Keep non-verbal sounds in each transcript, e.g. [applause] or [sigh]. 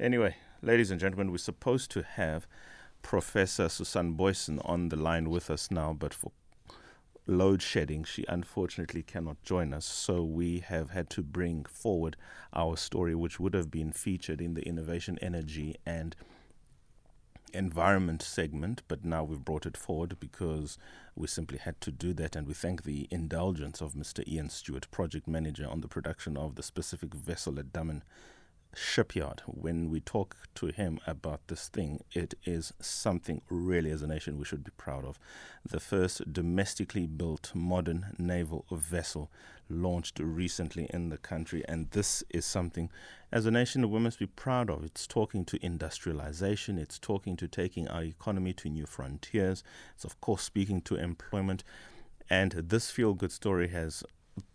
Anyway, ladies and gentlemen, we're supposed to have Professor Susan Boyson on the line with us now, but for load shedding, she unfortunately cannot join us. So we have had to bring forward our story, which would have been featured in the Innovation Energy and environment segment, but now we've brought it forward because we simply had to do that. And we thank the indulgence of Mr. Ian Stewart, project manager on the production of the specific vessel at Damen shipyard. When we talk to him about this thing, it is something really as a nation we should be proud of. The first domestically built modern naval vessel launched recently in the country, and this is something as a nation we must be proud of. It's talking to industrialization, it's talking to taking our economy to new frontiers, it's of course speaking to employment. And this feel good story has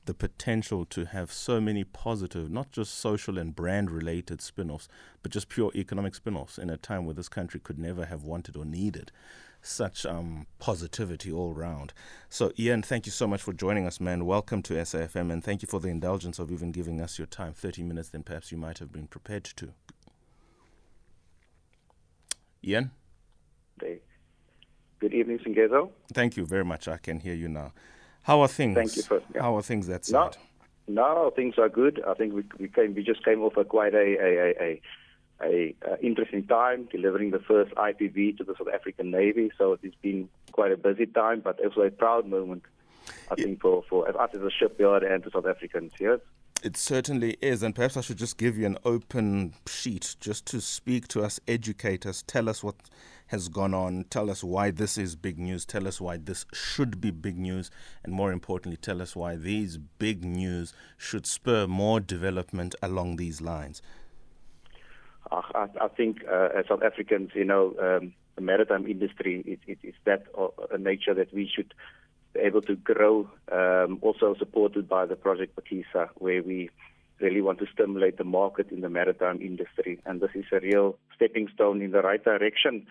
the potential to have so many positive, not just social and brand related spin offs, but just pure economic spin offs in a time where this country could never have wanted or needed such um, positivity all round. So, Ian, thank you so much for joining us, man. Welcome to SAFM, and thank you for the indulgence of even giving us your time 30 minutes than perhaps you might have been prepared to. Ian? Good evening, Singezo. Thank you very much. I can hear you now. How are things? Thank you for yeah. How are things that side? No, no, things are good. I think we we came we just came off a quite a a, a, a, a interesting time delivering the first IPV to the South African Navy. So it's been quite a busy time, but also a proud moment. I think for for us as a shipyard and to South Africans. Yes. It certainly is, and perhaps I should just give you an open sheet just to speak to us, educate us, tell us what has gone on. Tell us why this is big news. Tell us why this should be big news. And more importantly, tell us why these big news should spur more development along these lines. I, I think uh, as South Africans, you know, um, the maritime industry is it, it, that a nature that we should able to grow, um, also supported by the Project Phakisa, where we really want to stimulate the market in the maritime industry. And this is a real stepping stone in the right direction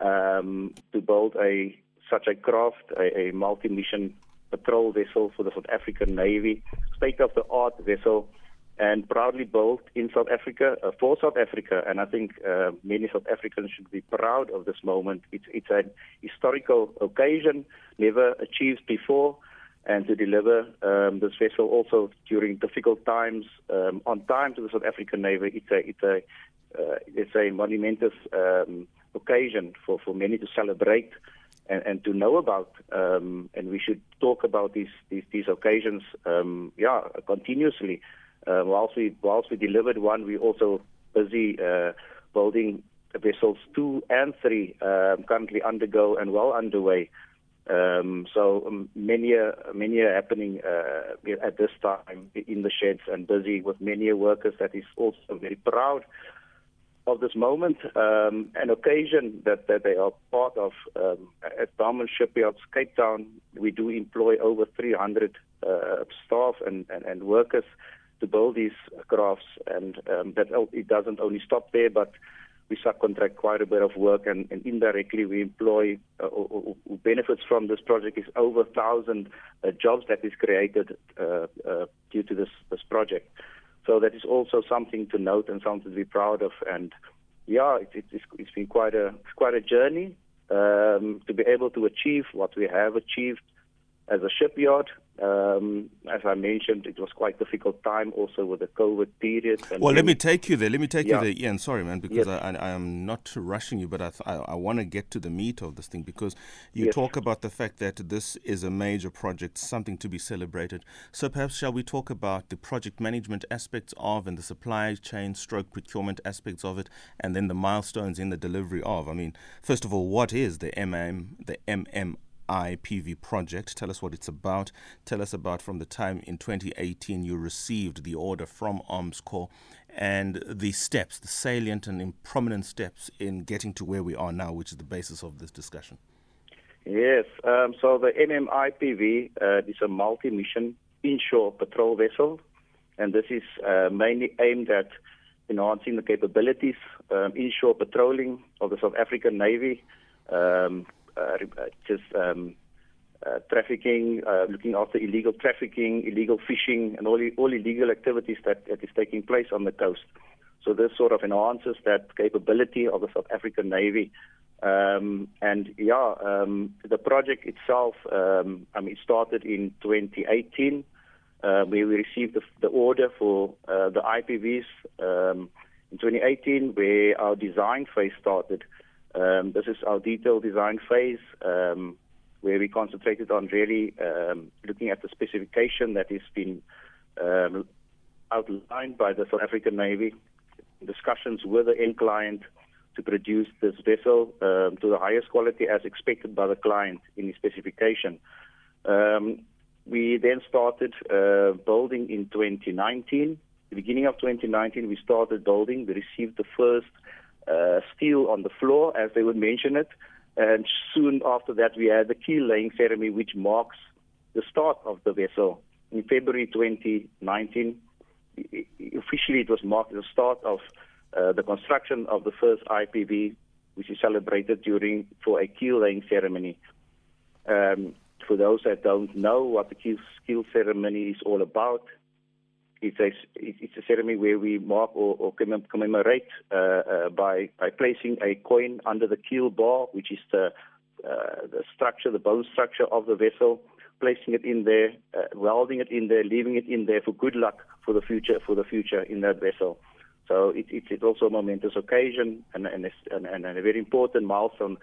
um, to build a such a craft, a, a multi-mission patrol vessel for the South African Navy, state-of-the-art vessel, and proudly built in South Africa uh, for South Africa. And I think uh, many South Africans should be proud of this moment. It's it's an historical occasion, never achieved before. And to deliver um, this vessel also during difficult times um, on time to the South African Navy, it's a it's a uh, it's a monumentous um, occasion for, for many to celebrate and, and to know about. Um, and we should talk about these these, these occasions, um, yeah, continuously. Uh, whilst we whilst we delivered one, we also busy uh, building vessels two and three, um, currently undergo and well underway. Um, so um, many uh, many are happening uh, at this time in the sheds and busy with many workers that is also very proud of this moment, um, an occasion that, that they are part of. Um, at Damen Shipyards, Cape Town, we do employ over 300 uh, staff and, and, and, workers to build these crafts, and um, that it doesn't only stop there, but we subcontract quite a bit of work, and, and indirectly we employ uh, or, or benefits from this project is over thousand uh, jobs that is created uh, uh, due to this this project. So that is also something to note and something to be proud of. And yeah, it, it, it's, it's been quite a it's quite a journey um, to be able to achieve what we have achieved as a shipyard. Um, as I mentioned, it was quite difficult time also with the COVID period. well, let me take you there. Let me take yeah. you there, Ian. Sorry, man, because yes. I, I, am not rushing you, but I, I, I want to get to the meat of this thing because you yes. talk about the fact that this is a major project, something to be celebrated. So perhaps shall we talk about the project management aspects of and the supply chain stroke procurement aspects of it, and then the milestones in the delivery of? I mean, first of all, what is the MM, the MM IPV project. Tell us what it's about. Tell us about from the time in 2018 you received the order from Armscor and the steps, the salient and prominent steps in getting to where we are now, which is the basis of this discussion. Yes, um, so the MMIPV uh, is a multi-mission inshore patrol vessel, and this is uh, mainly aimed at enhancing the capabilities um, inshore patrolling of the South African Navy, um, just um, uh, trafficking, uh, looking after illegal trafficking, illegal fishing, and all, all illegal activities that, that is taking place on the coast. So this sort of enhances that capability of the South African Navy. Um, and yeah, um, the project itself, um, I mean, it started in 2018, uh, we received the, the order for uh, the IPVs um, in 2018, where our design phase started. Um, this is our detailed design phase, um, where we concentrated on really um, looking at the specification that has been um, outlined by the South African Navy, discussions with the end client to produce this vessel um, to the highest quality as expected by the client in the specification. Um, we then started uh, building in 2019. The beginning of 2019, we started building. We received the first uh, steel on the floor, as they would mention it. And soon after that, we had the keel laying ceremony, which marks the start of the vessel. In February 2019, officially it was marked the start of uh, the construction of the first IPV, which is celebrated during for a keel laying ceremony. Um, for those that don't know what the keel, keel ceremony is all about, it's a it's a ceremony where we mark or, or commemorate uh, uh, by by placing a coin under the keel bar, which is the uh, the structure, the bone structure of the vessel, placing it in there, uh, welding it in there, leaving it in there for good luck for the future for the future in that vessel. So it, it, it's also a momentous occasion and, and, and, and a very important milestone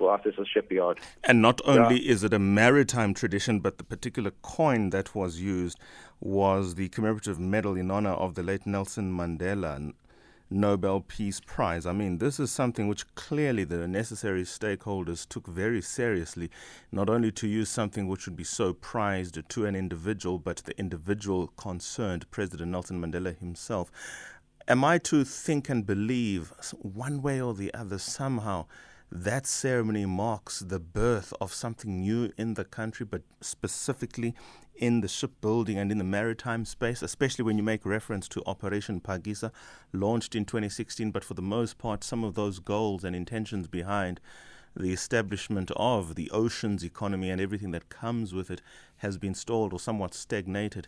for us as a shipyard. And not only yeah. is it a maritime tradition, but the particular coin that was used was the commemorative medal in honor of the late Nelson Mandela Nobel Peace Prize. I mean, this is something which clearly the necessary stakeholders took very seriously, not only to use something which would be so prized to an individual, but the individual concerned, President Nelson Mandela himself. Am I to think and believe one way or the other somehow that ceremony marks the birth of something new in the country, but specifically in the shipbuilding and in the maritime space, especially when you make reference to Operation Phakisa, launched in 2016, but for the most part, some of those goals and intentions behind the establishment of the oceans economy and everything that comes with it has been stalled or somewhat stagnated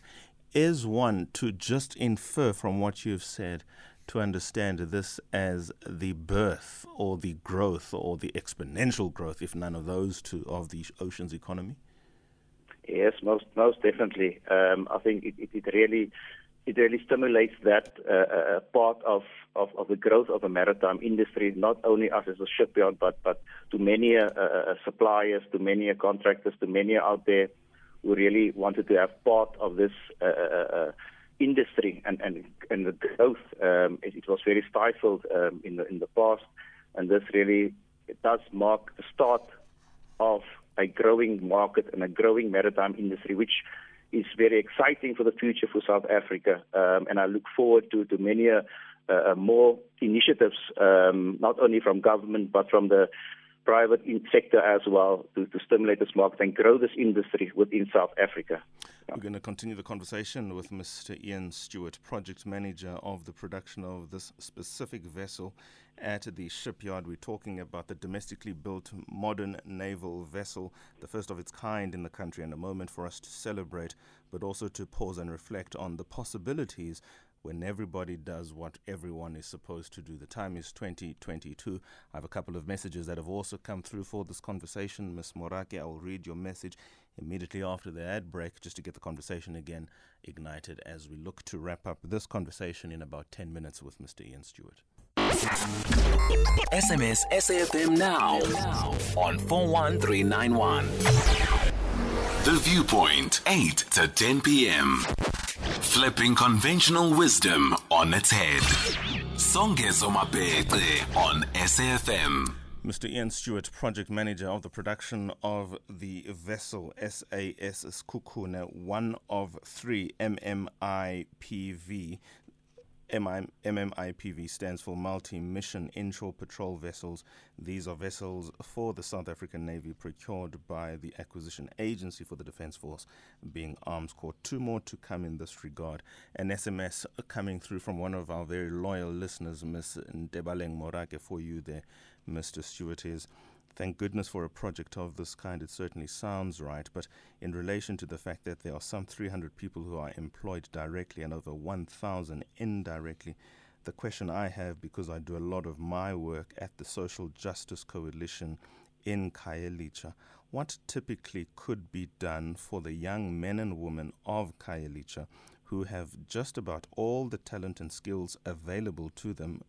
is one to just infer from what you've said to understand this as the birth or the growth or the exponential growth, if none of those two, of the ocean's economy? Yes, most most definitely. Um, I think it, it, it, really it really stimulates that uh, uh, part of, of, of, the growth of the maritime industry, not only us as a shipyard, but but to many uh, uh suppliers, to many contractors, to many out there who really wanted to have part of this uh, uh, uh, industry and, and, and the growth. Um, it, it, was very stifled um, in, the, in the past, and this really does mark the start of a growing market and a growing maritime industry, which is very exciting for the future for South Africa. Um, and I look forward to, to many uh, uh, more initiatives, um, not only from government, but from the private sector as well to, to stimulate this market and grow this industry within South Africa. We're going to continue the conversation with Mr. Ian Stewart, project manager of the production of this specific vessel at the shipyard. We're talking about the domestically built modern naval vessel, the first of its kind in the country, and a moment for us to celebrate, but also to pause and reflect on the possibilities when everybody does what everyone is supposed to do. The time is 2022. I have a couple of messages that have also come through for this conversation. Ms. Morake, I will read your message immediately after the ad break just to get the conversation again ignited as we look to wrap up this conversation in about 10 minutes with Mr. Ian Stewart. SMS SAFM now on 41391. The Viewpoint, 8 to 10 p.m. Flipping conventional wisdom on its head. Songezo Mapete on SAFM. Mr. Ian Stewart, project manager of the production of the vessel SAS Sekhukhune, one of three MMIPV MMIPV stands for Multi Mission Inshore Patrol Vessels. These are vessels for the South African Navy procured by the Acquisition Agency for the Defence Force, being Armscor. Two more to come in this regard. An SMS coming through from one of our very loyal listeners, Ms. Ndebaleng Morake, for you there, Mr. Stewart, is. Thank goodness for a project of this kind. It certainly sounds right. But in relation to the fact that there are some 300 people who are employed directly and over 1,000 indirectly, the question I have, because I do a lot of my work at the Social Justice Coalition in Khayelitsha, what typically could be done for the young men and women of Khayelitsha who have just about all the talent and skills available to them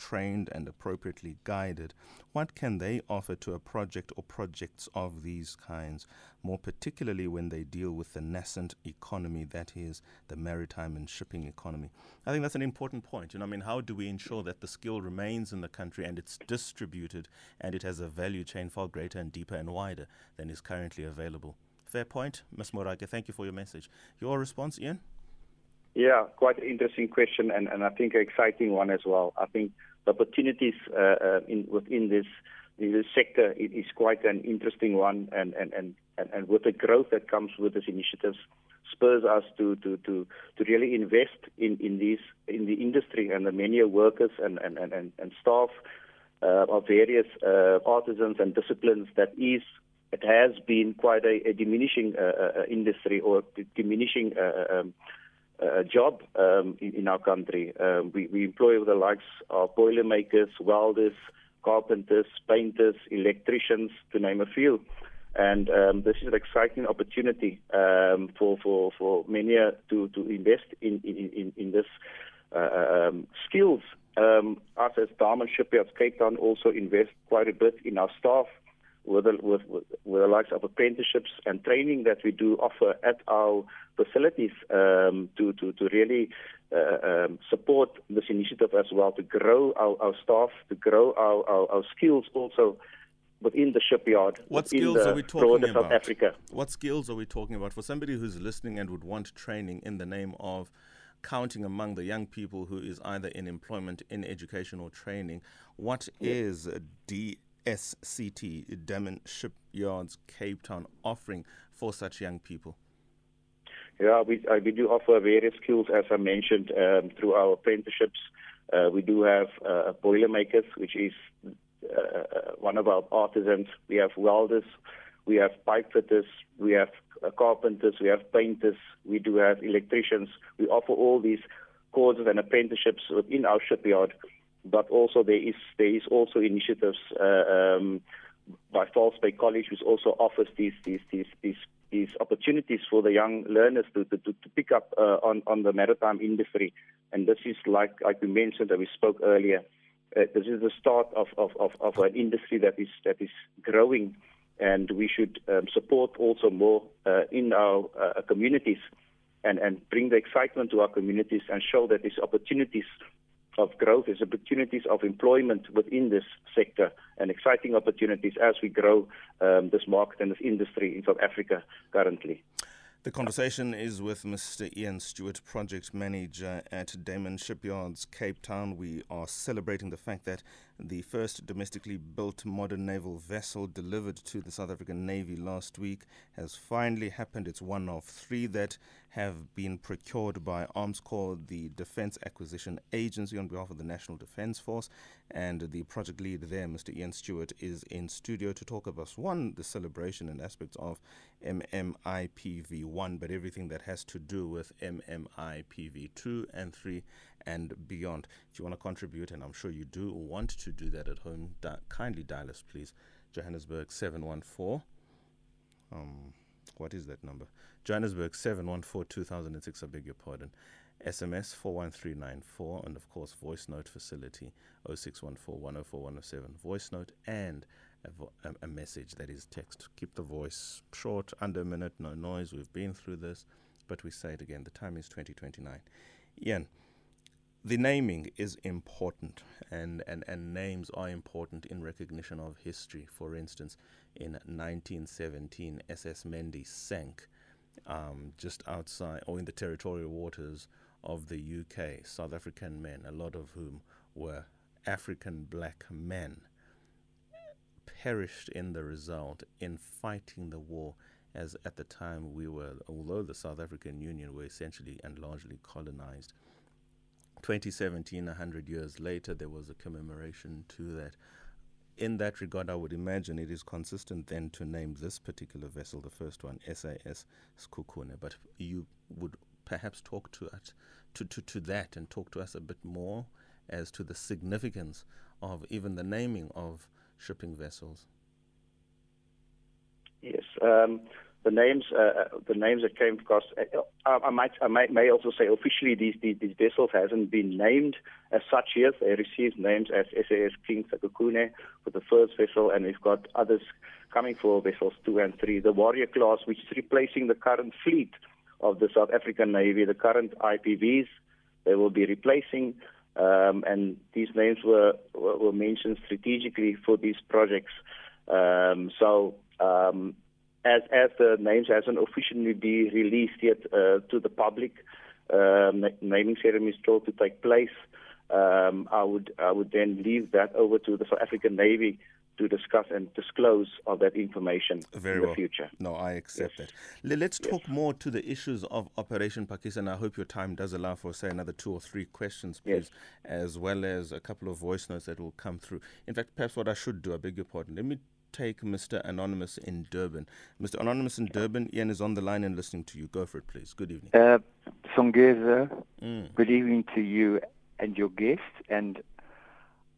trained and appropriately guided, what can they offer to a project or projects of these kinds, more particularly when they deal with the nascent economy that is the maritime and shipping economy? I think that's an important point. You know, I mean, how do we ensure that the skill remains in the country and it's distributed and it has a value chain far greater and deeper and wider than is currently available? Fair point, Ms. Morake. Thank you for your message. Your response, Ian? Yeah, quite an interesting question, and, and I think an exciting one as well. I think the opportunities uh, uh, in, within this, this sector is quite an interesting one, and, and, and, and, with the growth that comes with these initiatives, spurs us to, to, to, to really invest in, in these in the industry and the many workers and, and, and, and staff uh, of various uh, artisans and disciplines that is it has been quite a, a diminishing uh, uh industry or diminishing uh, um, uh, job um, in, in, our country. Um, we, we, employ the likes of boilermakers, welders, carpenters, painters, electricians, to name a few. And um, this is an exciting opportunity um, for, for, for many to, to invest in, in, in, in this uh, um, skills. Um, us as Damen Shipyards Cape Town also invest quite a bit in our staff with the, with, with, with the likes of apprenticeships and training that we do offer at our facilities um, to, to, to really uh, um, support this initiative as well, to grow our, our staff, to grow our, our, our skills also within the shipyard. What skills are we talking about? South Africa. What skills are we talking about for somebody who's listening and would want training in the name of counting among the young people who is either in employment, in education, or training? What yeah. is D SCT, Damen Shipyards Cape Town, offering for such young people? Yeah, we, uh, we do offer various skills, as I mentioned, um, through our apprenticeships. Uh, we do have uh, Boilermakers, which is uh, uh, one of our artisans. We have welders, we have pipe fitters, we have uh, carpenters, we have painters, we do have electricians. We offer all these courses and apprenticeships within our shipyard but also there is there is also initiatives uh, um, by False Bay College, which also offers these these these these, these opportunities for the young learners to to, to pick up uh, on on the maritime industry. And this is like like we mentioned that we spoke earlier. Uh, this is the start of, of, of, of an industry that is that is growing, and we should um, support also more uh, in our uh, communities, and and bring the excitement to our communities and show that these opportunities of growth, there's opportunities of employment within this sector and exciting opportunities as we grow um, this market and this industry in South Africa currently. The conversation is with Mr. Ian Stewart, project manager at Damen Shipyards, Cape Town. We are celebrating the fact that the first domestically built modern naval vessel delivered to the South African Navy last week has finally happened. It's one of three that have been procured by Arms Armscor, the Defence Acquisition Agency, on behalf of the National Defence Force. And the project lead there, Mr. Ian Stewart, is in studio to talk about one, the celebration and aspects of MMIPV1, but everything that has to do with MMIPV2 and 3 and beyond. If you want to contribute, and I'm sure you do want to do that at home, kindly dial us, please. Johannesburg 714. Um, what is that number? Johannesburg 714 2006, I beg your pardon. SMS 41394, and of course, voice note facility 0614 104 107. Voice note and a, vo- a, message that is text. Keep the voice short, under a minute, no noise. We've been through this, but we say it again. The time is 2029. Ian, the naming is important, and, and, and names are important in recognition of history. For instance, in 1917, SS Mendy sank um, just outside or in the territorial waters of the UK. South African men, a lot of whom were African black men, perished in the result in fighting the war. As at the time we were, although the South African Union were essentially and largely colonized, 2017, 100 years later, there was a commemoration to that. In that regard, I would imagine it is consistent then to name this particular vessel, the first one, SAS Sekhukhune. But you would perhaps talk to, it, to, to, to that and talk to us a bit more as to the significance of even the naming of shipping vessels? Yes. Um, the names, uh, uh the names that came across, uh, I might, I might, may also say officially these, these, these vessels hasn't been named as such yet. They received names as SAS King Sekhukhune for the first vessel, and we've got others coming for vessels two and three. The Warrior class, which is replacing the current fleet of the South African Navy, the current IPVs, they will be replacing. Um, and these names were, were, were mentioned strategically for these projects. Um, so um, as as the names hasn't officially been released yet uh, to the public, um, naming ceremony is still to take place. Um, I would I would then leave that over to the South African Navy to discuss and disclose of that information Very in well. the future. No, I accept yes. that. Let's talk yes. more to the issues of Operation Phakisa. I hope your time does allow for, say, another two or three questions, please, yes. as well as a couple of voice notes that will come through. In fact, perhaps what I should do, I beg your pardon, let me take Mr. Anonymous in Durban. Mr. Anonymous in Durban, Ian is on the line and listening to you. Go for it, please. Good evening. Uh, Songeza, mm. good evening to you and your guests. And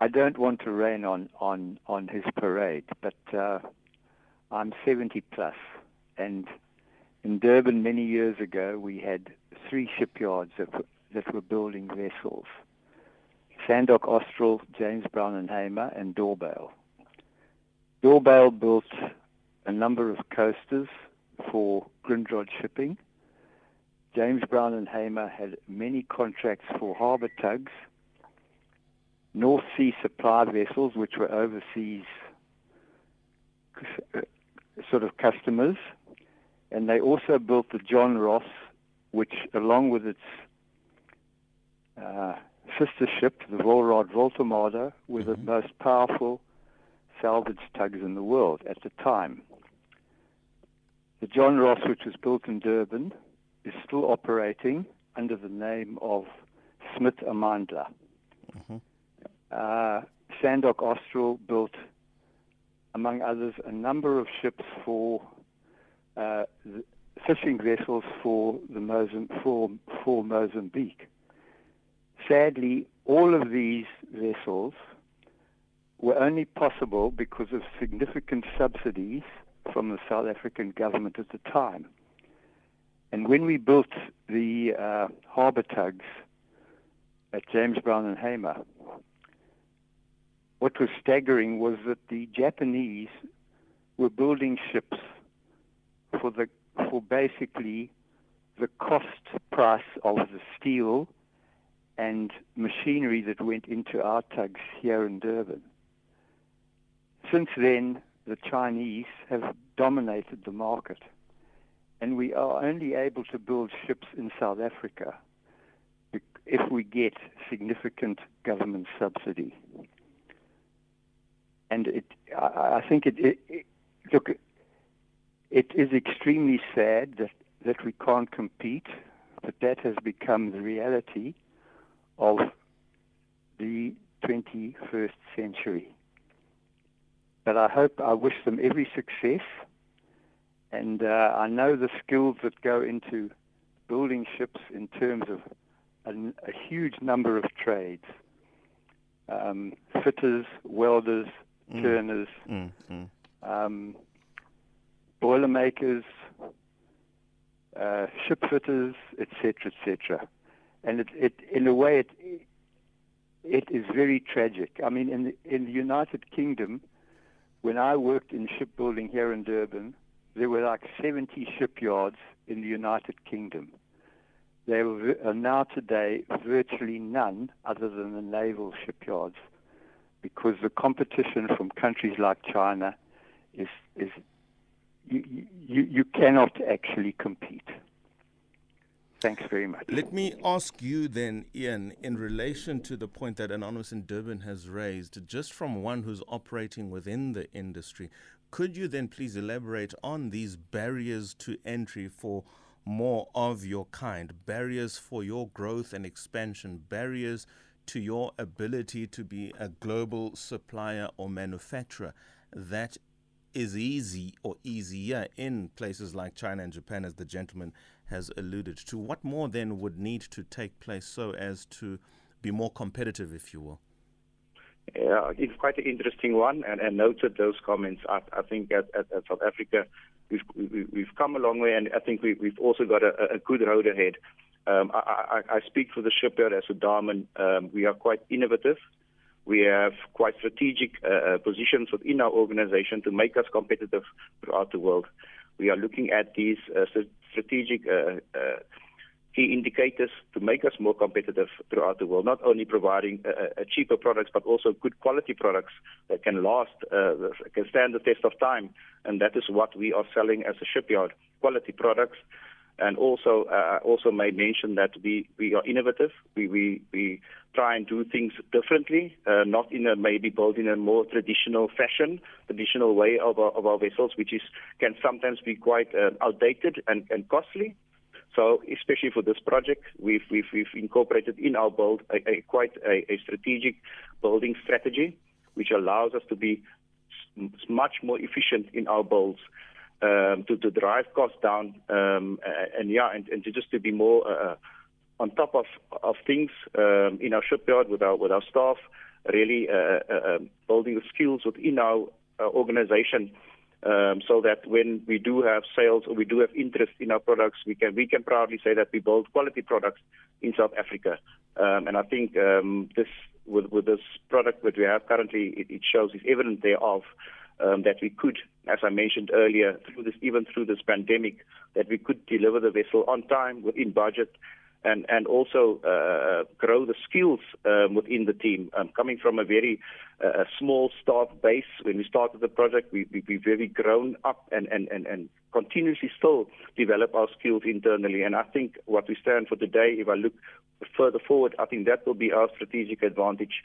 I don't want to rain on, on, on his parade, but uh, I'm 70 plus. plus, and in Durban many years ago we had three shipyards that, that were building vessels. Sandock Austral, James Brown and Hamer, and Dorbyl. Dorbyl built a number of coasters for Grindrod shipping. James Brown and Hamer had many contracts for harbour tugs, North Sea supply vessels, which were overseas uh, sort of customers, and they also built the John Ross, which, along with its uh, sister ship, the Wolraad Woltemade, were mm-hmm. the most powerful salvage tugs in the world at the time. The John Ross, which was built in Durban, is still operating under the name of Smit Amandla. Mm-hmm. Uh, Sandock Austral built, among others, a number of ships for uh, fishing vessels for the Mozamb- for, for Mozambique. Sadly, all of these vessels were only possible because of significant subsidies from the South African government at the time. And when we built the uh, harbour tugs at James Brown and Hamer, what was staggering was that the Japanese were building ships for the for basically the cost price of the steel and machinery that went into our tugs here in Durban. Since then, the Chinese have dominated the market, and we are only able to build ships in South Africa if we get significant government subsidy. And it, I, I think it, it, it, look, it is extremely sad that, that we can't compete, but that has become the reality of the 21st century. But I hope, I wish them every success. And uh, I know the skills that go into building ships in terms of a, a huge number of trades um, fitters, welders, mm. turners, mm. Mm. Um, boilermakers, uh, ship fitters, etc., etc. And it, it, in a way, it, it is very tragic. I mean, in the, in the United Kingdom, when I worked in shipbuilding here in Durban, there were like 70 shipyards in the United Kingdom. There are now today virtually none other than the naval shipyards because the competition from countries like China is, is you, you, you cannot actually compete. Thanks very much. Let me ask you then, Ian, in relation to the point that Anonymous in Durban has raised, just from one who's operating within the industry, could you then please elaborate on these barriers to entry for more of your kind, barriers for your growth and expansion, barriers to your ability to be a global supplier or manufacturer that is easy or easier in places like China and Japan, as the gentleman has alluded to. What more then would need to take place so as to be more competitive, if you will? Yeah, it's quite an interesting one, and, and noted those comments. I, I think at, at, at, South Africa, we've we've come a long way, and I think we, we've also got a, a good road ahead. Um, I, I, I, speak for the shipyard as a Damen. Um, we are quite innovative. We have quite strategic uh, uh, positions within our organization to make us competitive throughout the world. We are looking at these uh, strategic uh, uh, key indicators to make us more competitive throughout the world, not only providing uh, cheaper products, but also good quality products that can last, uh, can stand the test of time. And that is what we are selling as a shipyard, quality products and also, uh, also made mention that we, we are innovative. We, we, we try and do things differently, uh, not in a maybe built in a more traditional fashion, traditional way of our, of our vessels, which is can sometimes be quite uh, outdated and, and costly. So, especially for this project, we've, we've, we've incorporated in our build a, a quite a, a strategic building strategy, which allows us to be much more efficient in our builds um, to, to drive costs down, um, and yeah, and, and to just to be more uh, on top of of things um, in our shipyard with our with our staff, really uh, uh, um, building the skills within our uh, organization. Um, so that when we do have sales or we do have interest in our products, we can we can proudly say that we build quality products in South Africa. Um, and I think um, this with with this product that we have currently, it, it shows is evident thereof um, that we could, as I mentioned earlier, through this even through this pandemic, that we could deliver the vessel on time within budget. And, and also uh, grow the skills um, within the team. Um, coming from a very uh, small staff base when we started the project, we, we, we've grown up and, and, and, and continuously still develop our skills internally. And I think what we stand for today, if I look further forward, I think that will be our strategic advantage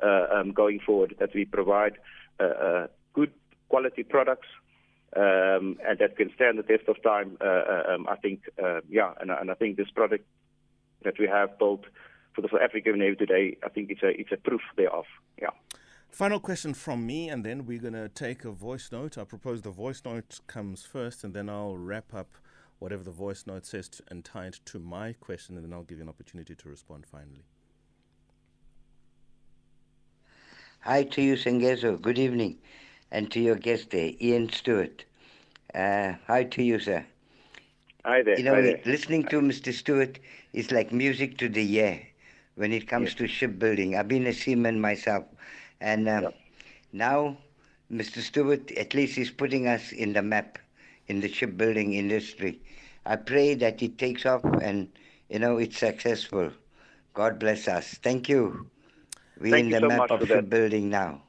uh, um, going forward, that we provide uh, uh, good quality products um, and that can stand the test of time. Uh, uh, um, I think, uh, yeah, and, and, I think this product that we have built for the South African Navy today, I think it's a it's a proof thereof. Yeah. Final question from me, and then we're going to take a voice note. I propose the voice note comes first, and then I'll wrap up whatever the voice note says to, and tie it to my question, and then I'll give you an opportunity to respond finally. Hi to you, Sengezo. Good evening and to your guest there, Ian Stewart. Uh, hi to you, sir. Hi there. You know, there. listening to Mr. Stewart is like music to the ear when it comes to shipbuilding. I've been a seaman myself, and um, now Mr. Stewart at least is putting us in the map in the shipbuilding industry. I pray that it takes off and you know it's successful. God bless us. Thank you. We're Thank in the so map of shipbuilding now.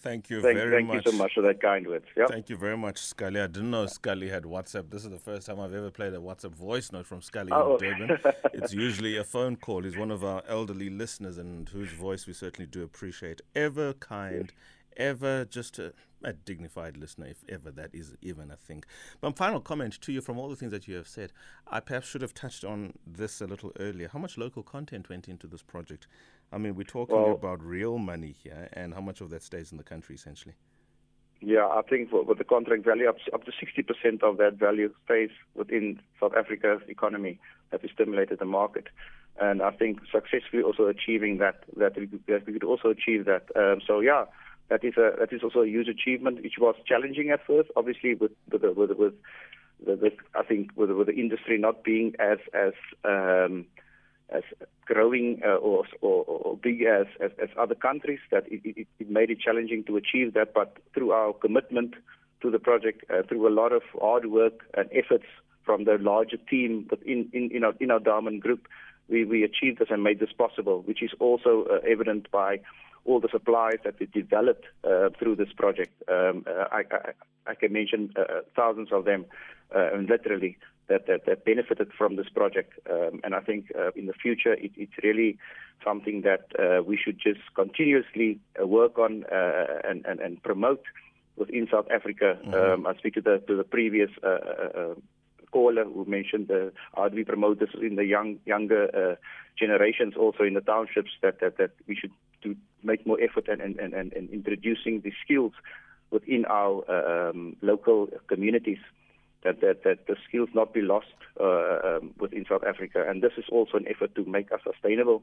Thank you thank, very thank much. Thank you so much for that kind words. Yep. Thank you very much, Scully. I didn't know Scully had WhatsApp. This is the first time I've ever played a WhatsApp voice note from Scully oh. in Durban. [laughs] it's usually a phone call. He's one of our elderly listeners and whose voice we certainly do appreciate. Ever kind, ever just a, a, dignified listener, if ever that is even a thing. But final comment to you from all the things that you have said. I perhaps should have touched on this a little earlier. How much local content went into this project? I mean, we're talking well, about real money here, and how much of that stays in the country essentially? Yeah, I think with the contract value, up, up to 60% of that value stays within South Africa's economy that we stimulated the market. And I think successfully also achieving that, that we could, that we could also achieve that. Um, so yeah, that is a that is also a huge achievement, which was challenging at first, obviously with with with, with, I think with, with the industry not being as as um, as growing uh, or, or, or big as, as, as other countries, that it, it, it, made it challenging to achieve that. But through our commitment to the project, uh, through a lot of hard work and efforts from the larger team within in, in our in our group, we, we achieved this and made this possible, which is also uh, evident by all the supplies that we developed uh, through this project. Um, uh, I, I, I, can mention uh, thousands of them, and literally that, that, that benefited from this project. Um, and I think uh, in the future, it, it's really something that uh, we should just continuously uh, work on uh, and, and, and, promote within South Africa. Mm-hmm. Um, I speak to the, to the previous uh, uh, caller who mentioned the, how do we promote this in the young younger generations, also in the townships, that, that, that we should do, make more effort and, and, and, and introducing the skills within our um, local communities. that, that, that the skills not be lost uh, um, within South Africa. And this is also an effort to make us sustainable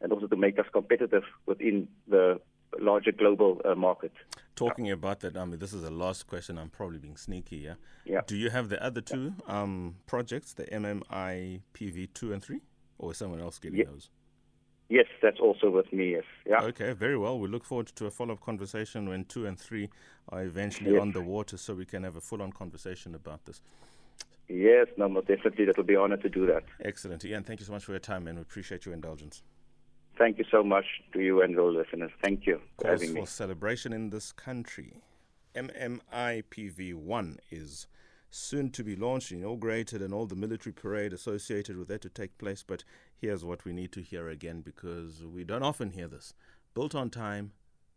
and also to make us competitive within the larger global uh, market. Talking yeah. about that, I mean, this is the last question. I'm probably being sneaky, yeah? Yeah. Do you have the other two um, projects, the MMI PV 2 and 3? Or is someone else getting yeah. those? Yes, that's also with me, yes. Yeah. Okay, very well. We look forward to a follow up conversation when 2 and 3 are eventually yes. on the water so we can have a full on conversation about this. Yes, no, no, definitely. That will be an honor to do that. Excellent. Ian, thank you so much for your time and we appreciate your indulgence. Thank you so much to you and your listeners. Thank you for having me. for celebration in this country. MMIPV1 is soon to be launched, inaugurated, and all the military parade associated with that to take place. But here's what we need to hear again because we don't often hear this. Built on time,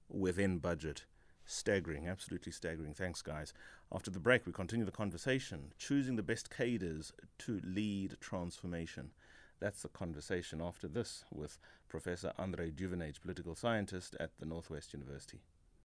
within budget. Staggering, absolutely staggering. Thanks, guys. After the break, we continue the conversation, choosing the best cadres to lead transformation. That's the conversation after this with Professor Andre Duvenage, political scientist at the Northwest University.